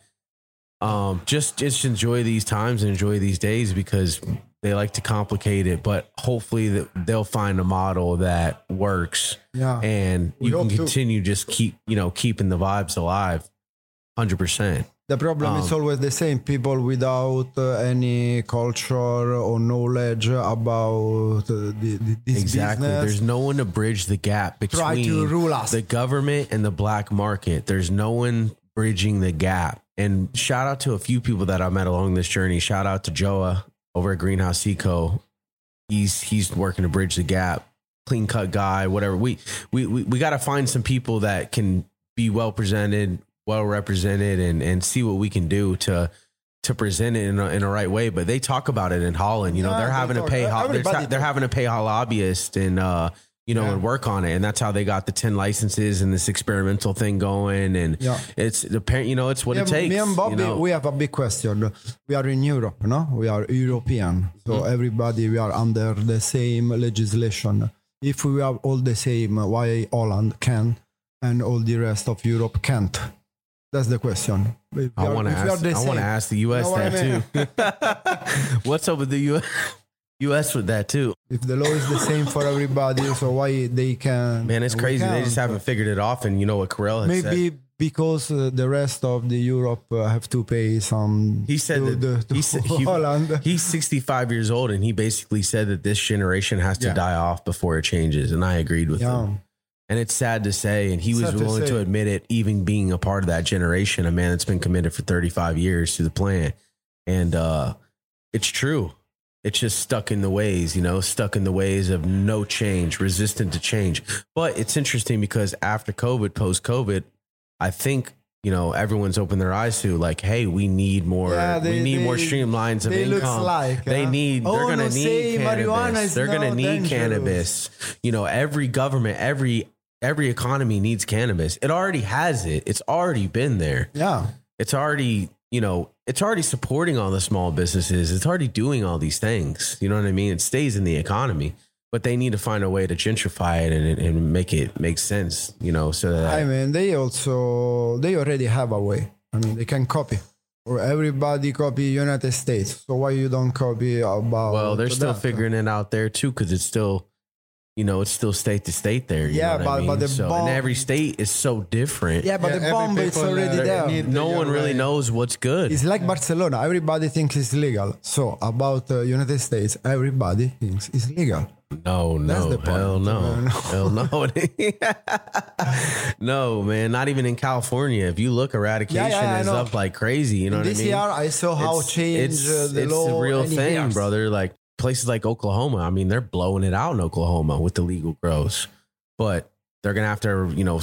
um, just just enjoy these times and enjoy these days because they like to complicate it. But hopefully that they'll find a model that works, Yeah. and you can hope to. continue just keep you know keeping the vibes alive, hundred percent. The problem is Um, always the same. People without uh, any culture or knowledge about uh, the, the, this Exactly. business. There's no one to bridge the gap Try between to rule us. the government and the black market. There's no one bridging the gap. And shout out to a few people that I met along this journey. Shout out to Joa over at Greenhouse Eco. He's he's working to bridge the gap. Clean cut guy, whatever. We we we, we got to find some people that can be well presented, well represented, and and see what we can do to to present it in a, in a right way. But they talk about it in Holland. You know, Yeah, they're having to pay. ho- They're, Everybody they're having to pay lobbyists and uh, you know Yeah. and work on it, and that's how they got the ten licenses and this experimental thing going. And Yeah. it's the parent. You know, it's what Yeah, it takes. Me and Bobby, you know? we have a big question. We are in Europe, no? We are European, so Mm-hmm. everybody we are under the same legislation. If we are all the same, why Holland can and all the rest of Europe can't? That's the question. If I want to if we are ask. the I want to ask the U.S. know what I that too. <laughs> What's up with the U.S. U.S. with that too? If the law is the same for everybody, so why they can? Man, it's crazy. They just haven't figured it off. And you know what Carell said? Maybe because uh, the rest of the Europe uh, have to pay some. He said to, that the, to he said he- Holland. <laughs> He's 65 years old, and he basically said that this generation has to Yeah. die off before it changes. And I agreed with yeah. him. And it's sad to say, and he was Sad to willing to, admit it, even being a part of that generation, a man that's been committed for 35 years to the plan. And uh, it's true. It's just stuck in the ways, you know, stuck in the ways of no change, resistant to change. But it's interesting because after COVID, post COVID, I think you know everyone's opened their eyes to like hey we need more Yeah, we they- need more streamlines of they income like, they uh, need oh, they're gonna no, need cannabis they're gonna need dangerous. cannabis you know every government every every economy needs cannabis it already has it it's already been there Yeah. it's already you know it's already supporting all the small businesses it's already doing all these things you know what i mean it stays in the economy but they need to find a way to gentrify it and, and make it make sense you know so that I mean, they also they already have a way. I mean, they can copy. Or everybody copy United States. So why you don't copy about? well they're still that? figuring it out there too because it's still you know it's still state to state there you Yeah, know what I but- but the so, bomb- and every state is so different Yeah, but Yeah, the bomb is already uh, there. no your one really way. knows what's good It's like Barcelona. Everybody thinks it's legal. So about uh, United States, everybody thinks it's legal. No, no, hell no, No, no. <laughs> hell no. <laughs> <laughs> no, man, not even in California. If you look, eradication yeah, I is up like crazy. You know In what I mean? this year, I saw how It's- change it's, uh, the it's law. a real thing, years. brother. Like places like Oklahoma. I mean, they're blowing it out in Oklahoma with the legal grows, but they're gonna have to, you know,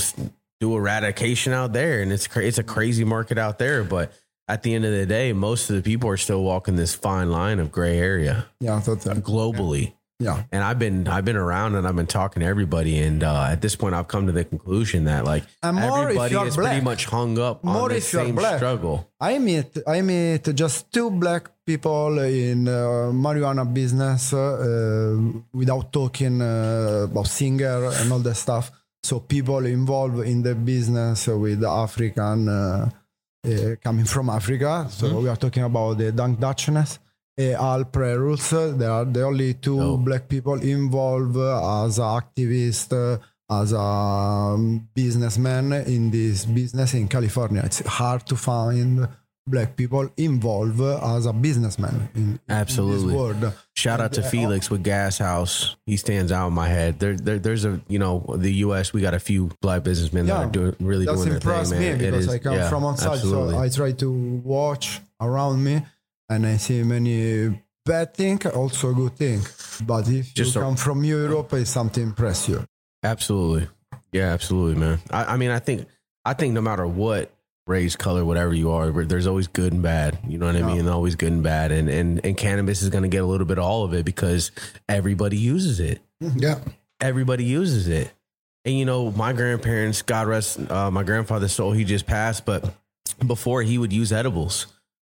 do eradication out there, and it's cra- it's a crazy market out there. But at the end of the day, most of the people are still walking this fine line of gray area Yeah, totally. globally Yeah. and I've been I've been around and I've been talking to everybody, and uh, at this point, I've come to the conclusion that like And more if everybody is pretty much hung up More on the if you are same black. struggle. I meet I meet just two black people in uh, marijuana business uh, uh, without talking uh, about singer and all that stuff. So people involved in the business with African uh, uh, coming from Africa. So Mm-hmm. we are talking about the Dank Duchess. Al Prerules, uh, they are the only two Oh. black people involved as activists, as a um, businessman in this business in California. It's hard to find black people involved as a businessman in, Absolutely. in this world. Shout out to uh, Felix with Gas House. He stands out in my head. There, there, there's a you know the U.S. We got a few black businessmen that are doing really That's doing their thing, me man. It because is- I come yeah, from outside, absolutely. so I try to watch around me, and I see many bad thing, also good thing. But if Just you a- come from Europe, it's something impress you. Absolutely. Yeah, absolutely, man. I, I mean, I think I think no matter what race, color, whatever you are, there's always good and bad. You know what I mean? Always good and bad. And and and cannabis is going to get a little bit of all of it because everybody uses it. Yeah. Everybody uses it. And you know, my grandparents, God rest uh, my grandfather's soul, he just passed, but before he would use edibles.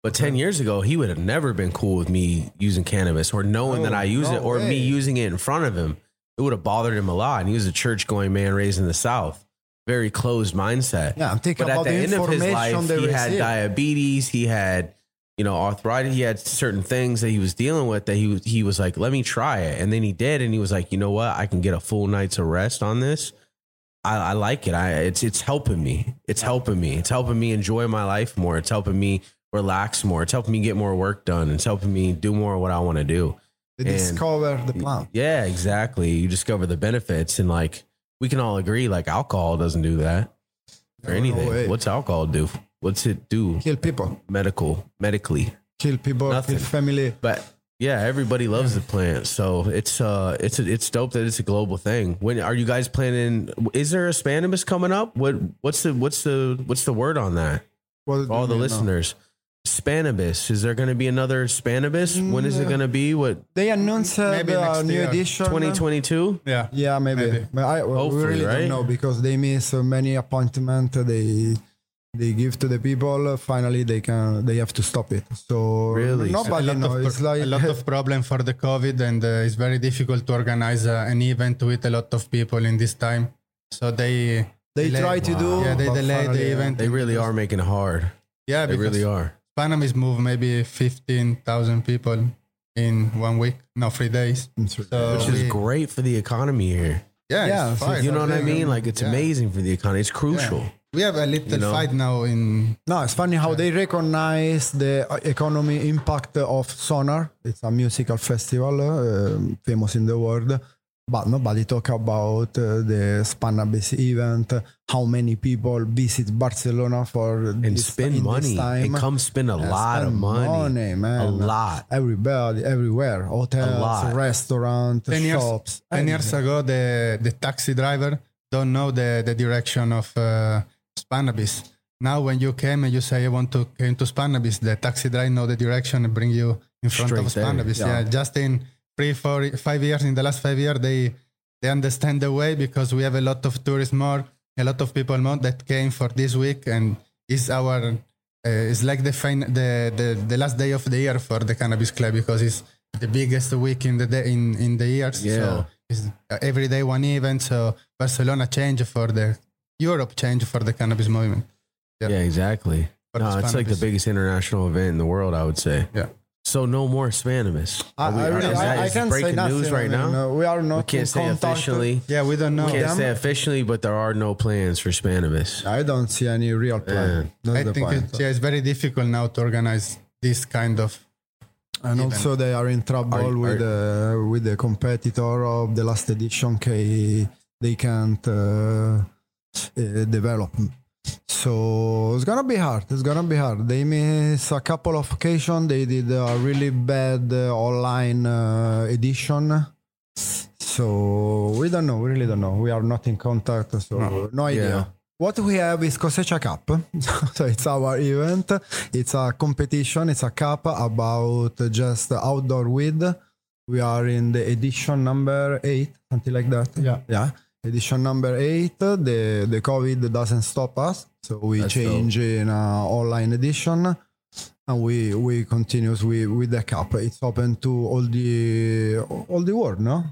But 10 years ago, he would have never been cool with me using cannabis or knowing that Oh, I use no it or me using it in front of him. It would have bothered him a lot. And he was a church going man raised in the South. Very closed mindset. Yeah, I'm thinking But at about the the end of his information life, he had diabetes. He had, you know, arthritis. He had certain things that he was dealing with that he was, he was like, let me try it. And then he did. And he was like, you know what? I can get a full night's rest on this. I, I like it. I it's it's helping me. It's helping me. It's helping me enjoy my life more. It's helping me relax more. It's helping me get more work done. It's helping me do more of what I want to do. They and- discover the plant. Yeah, exactly. You discover the benefits and like we can all agree like alcohol doesn't do that or No, no anything. way. What's alcohol do? What's it do Kill people, medical medically? kill people, Nothing. kill family. But yeah, everybody loves the plant. So it's uh it's a, it's dope that it's a global thing. When are you guys planning is there a Spannabis coming up? What what's the what's the what's the word on that? All the listeners. know? Listeners. Spannabis. Is there going to be another Spannabis? When is it going to be? What They announced uh, Maybe the next new year. edition. 2022? Yeah. Yeah, maybe. Maybe. But I, well, we Hopefully, really right? don't know because they miss uh, many appointments they they give to the people. Finally, they can they have to stop it. So Really? a nobody lot, knows. of, It's like a lot of <laughs> problem for the COVID, and uh, it's very difficult to organize uh, an event with a lot of people in this time. So they they delay- try to do. Yeah, they but delay finally, the uh, event. They really are making it hard. Yeah, They because really are. Spannabis move maybe fifteen thousand people in one week. No, three days. So Which is we- great for the economy here. Yeah, Yeah, it's so fine. You know what I mean? Like it's Yeah. amazing for the economy. It's crucial. We have a little You know? fight now in No, it's funny how they recognize the uh, economy impact of Sonar. It's a musical festival uh, famous in the world, but nobody talk about uh, the Spanabis event. How many people visit Barcelona for And this, spend in this money. time? And come spend a Yeah, lot of spend money. man. A lot. Everybody, everywhere, hotels, lot. restaurants, ten years. shops. Ten years ago, the the taxi driver don't know the the direction of uh, Spanabis. now when you came and you say I want to came to Spannabis, the taxi driver know the direction and bring you in front Straight of there. Spannabis. Yeah. Yeah. just in three, four, five years, in the last five years, they they understand the way because we have a lot of tourists more, a lot of people more that came for this week and is our uh, it's like the, fin- the the the last day of the year for the cannabis club because it's the biggest week in the day in in the year. Yeah. So it's uh, every day one event. So Barcelona change for the Europe change for the cannabis movement. Yeah, Yeah. exactly. For No, it's like the biggest international event in the world, I would say. Yeah. So no more Spannabis. I, we- I, is really, that- I, I is can't breaking say nothing. news right now. uh, we are not we can't say contact. officially. Yeah, we don't know. We can't them? say officially, but there are no plans for Spannabis. I don't see any real plan. That's I think point. it's, yeah, it's very difficult now to organize this kind of. and event. also they are in trouble Are- with uh, with the competitor of the last edition. K they can't uh, uh, develop. So it's gonna be hard. It's gonna be hard. They miss a couple of occasions. They did a really bad uh, online uh, edition. So we don't know. We really don't know. We are not in contact. So no, idea. Yeah. What we have is Cosecha Cup. <laughs> so it's our event. It's a competition. It's a cup about just outdoor weed. We are in the edition number eight, something like that. Yeah. Yeah. Edition number eight. The the COVID doesn't stop us. So we That's change in online edition. And we we continue with, with the cup. It's open to all the all the world, no?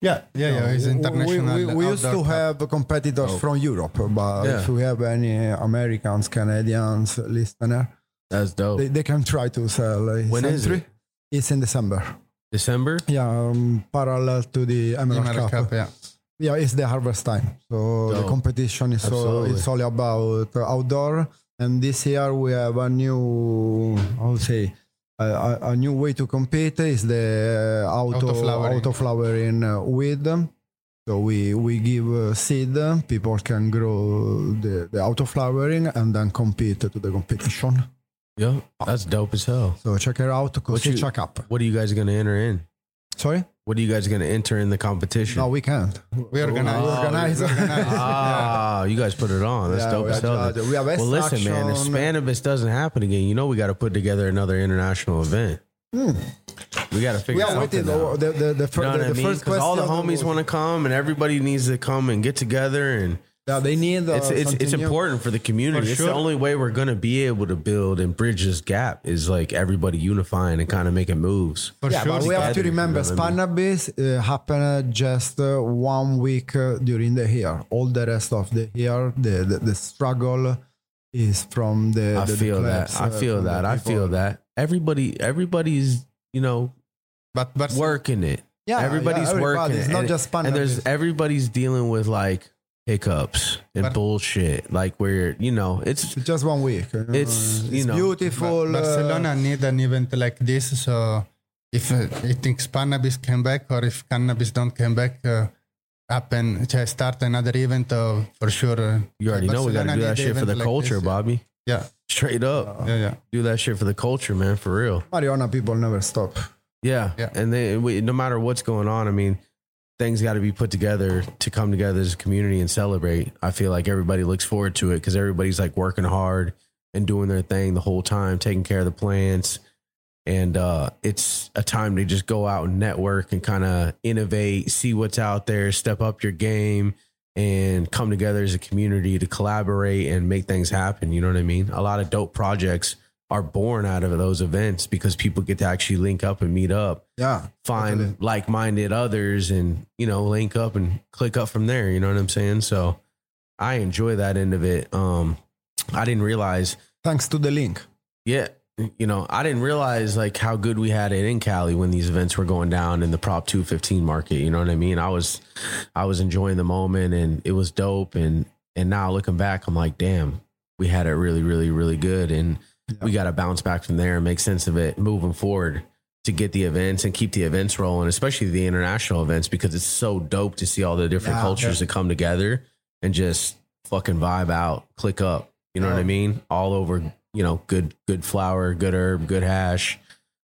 Yeah, yeah, yeah. It's We- international. We, we, we used to cup. have competitors Oh. from Europe, but Yeah. if we have any Americans, Canadians listener, That's dope. they, they can try to sell. Uh, When is it? It's in December. December? Yeah, um, parallel to the Emerald Cup. Cup, yeah. Yeah, it's the harvest time. So the competition is so it's all about outdoor. And this year we have a new, I would say, a, a, new way to compete is the auto Auto-flowering. auto flowering uh, weed. So we we give uh, seed. People can grow the, the auto flowering and then compete to the competition. Yeah. That's dope as hell. So check it out. You- Cosecha Cup. What are you guys going to enter in? Sorry? What are you guys going to enter in the competition? No, we can't. We organize. We organize. <laughs> ah, you guys put it on. That's Yeah, dope as hell. we have well, listen, man. If. Spannabis doesn't happen again, you know we got to put together another international event. We got to figure are something waiting. out. The, the, the, fir- You know the, I the mean? first Because all the homies want to come, and everybody needs to come and get together, and Yeah, they need. the. it's it's it's something important for the community. For it's the only way we're gonna be able to build and bridge this gap is like everybody unifying and kind of making moves. For yeah, sure. but we have to remember you know what I Spannabis uh, happened just uh, one week uh, during the year. All the rest of the year, the the, the struggle is from the. I the, the feel clubs, that. I uh, feel that. I feel that. Everybody, everybody's you know But Barcelona, working it. Yeah, everybody's yeah, everybody. working. It's it. not and, just and there's everybody's dealing with like hiccups and But- bullshit. Like where you know it's It's just one week. uh, It's, you it's know, beautiful. Ba- uh, Barcelona need an event like this. So if uh, I think cannabis came back or if cannabis don't come back, uh, happen to start another event. Uh, for sure. Uh, you already know we got to do that shit for the like culture, this. Bobby. Yeah, Straight up, yeah, yeah. do that shit for the culture, man. For real. Marijuana people never stop. Yeah. Yeah. And they, we, no matter what's going on, I mean, things got to be put together to come together as a community and celebrate. I feel like everybody looks forward to it because everybody's like working hard and doing their thing the whole time, taking care of the plants. And uh, it's a time to just go out and network and kind of innovate, see what's out there, step up your game, and come together as a community to collaborate and make things happen. You know what I mean? A lot of dope projects are born out of those events because people get to actually link up and meet up Yeah. find like-minded others and you know link up and click up from there. You know what i'm saying? So i enjoy that end of it. Um i didn't realize Thanks to the link. yeah you know i didn't realize like how good we had it in cali when these events were going down in the prop 215 market. You know what i mean? I was i was enjoying the moment and it was dope. And and now looking back i'm like damn we had it really really really good. And we got to bounce back from there and make sense of it moving forward to get the events and keep the events rolling, especially the international events, because it's so dope to see all the different Yeah, cultures that come together and just fucking vibe out, click up. You know what I mean? All over, you know, good, good flower, good herb, good hash.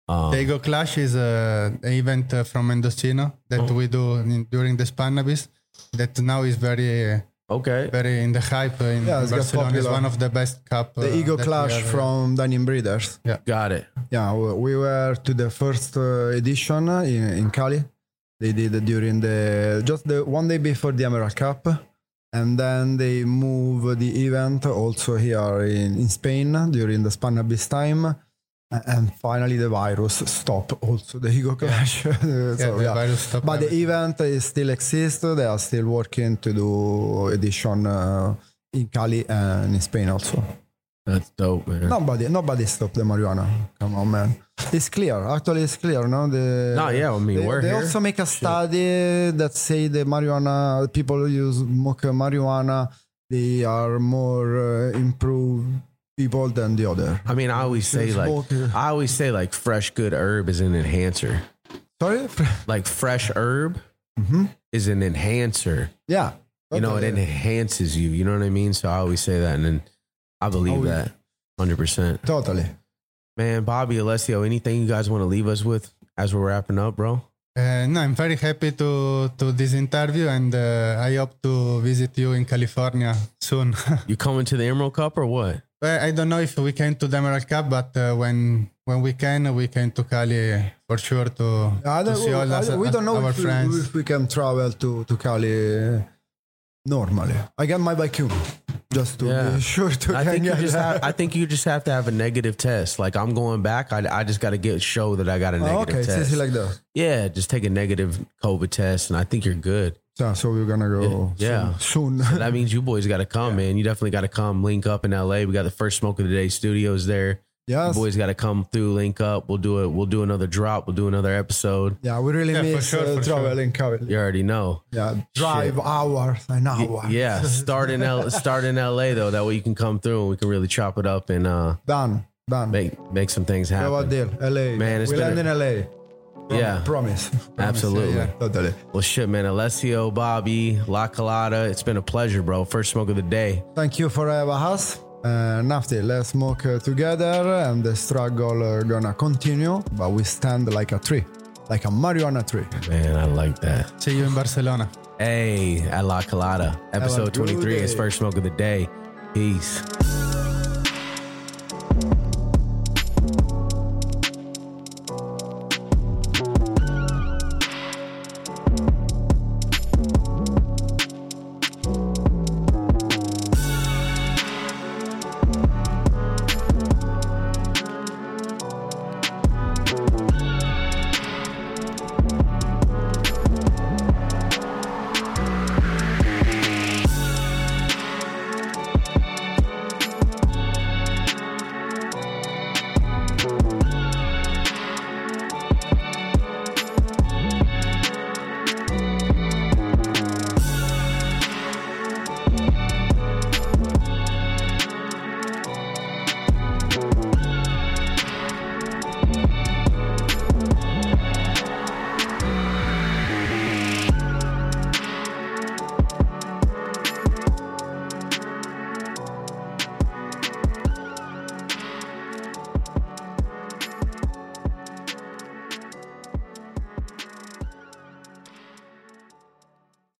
Um, Dago Clash is a, an event uh, from Mendocino that Oh. we do in, during the Spannabis that now is very uh, Okay. very in the hype in Yeah, it's Barcelona. It's popular. one of the best cup. The uh, Ego Clash have, uh, from Dining Breeders. Yeah. Got it. Yeah, we we were to the first uh, edition in, in Cali. They did it during the just the one day before the Emerald Cup, and then they move the event also here in, in Spain during the Spannabis time. And finally, the virus stopped also the Ego Clash. <laughs> so, yeah, the yeah. virus stopped But the event is still exists. They are still working to do edition uh, in Cali and in Spain also. That's dope, man. Nobody, nobody stopped the marijuana. Come on, man. It's clear. Actually, it's clear. No, the No, yeah, I mean, they, we're they here. also make a study that say the marijuana people who use smoke marijuana. They are more uh, improved people than the other. I mean, I always say like Smoke, I always say like fresh good herb is an enhancer. Sorry. Like fresh herb Mhm. is an enhancer. Yeah. You know, it totally. enhances you. You know what I mean? So I always say that, and then I believe Oh, that hundred percent. Totally. Man, Bobby Alessio, anything you guys want to leave us with as we're wrapping up, bro? Uh, no, I'm very happy to to this interview, and uh, I hope to visit you in California soon. <laughs> You coming to the Emerald Cup or what? Well, I don't know if we can to the Emerald Cup, but uh, when when we can, we can to Cali for sure to, I to see all I- us, we don't know our if we, friends. if we can travel to to Cali uh, normally. I get my vacuum just to Yeah. be <laughs> sure to I can think you just have, <laughs> I think you just have to have a negative test. Like I'm going back, I, I just got to get show that I got a Oh, negative okay, it's test. easy like that. yeah, just take a negative COVID test, and I think you're good. So, so we're gonna go Yeah. <laughs> soon. So soon. that means you boys got to come, man. You definitely got to come. Link up in LA. We got the first Smoke of the Day studios there. Yeah, boys got to come through. Link up. We'll do it. We'll do another drop. We'll do another episode. Yeah, we really Yeah, for miss sure, uh, for sure. You already know. Yeah, drive hours and hours. Yeah, start in L- start in LA though. That way you can come through and we can really chop it up and uh Done. Done. make make some things Have a happen. deal. LA. Man, it's we been land a- in LA. Prom- Yeah. Promise. <laughs> Absolutely. yeah. Totally. Well, shit, man. Alessio, Bobby, La Calada. It's been a pleasure, bro. First smoke of the day. Thank you for having us. Uh, Nafti, let's smoke uh, together and the struggle uh, gonna continue, but we stand like a tree, like a marijuana tree. Man, I like that. See you in Barcelona. Hey, at La Calada. Episode good 23 is first smoke of the day. Peace.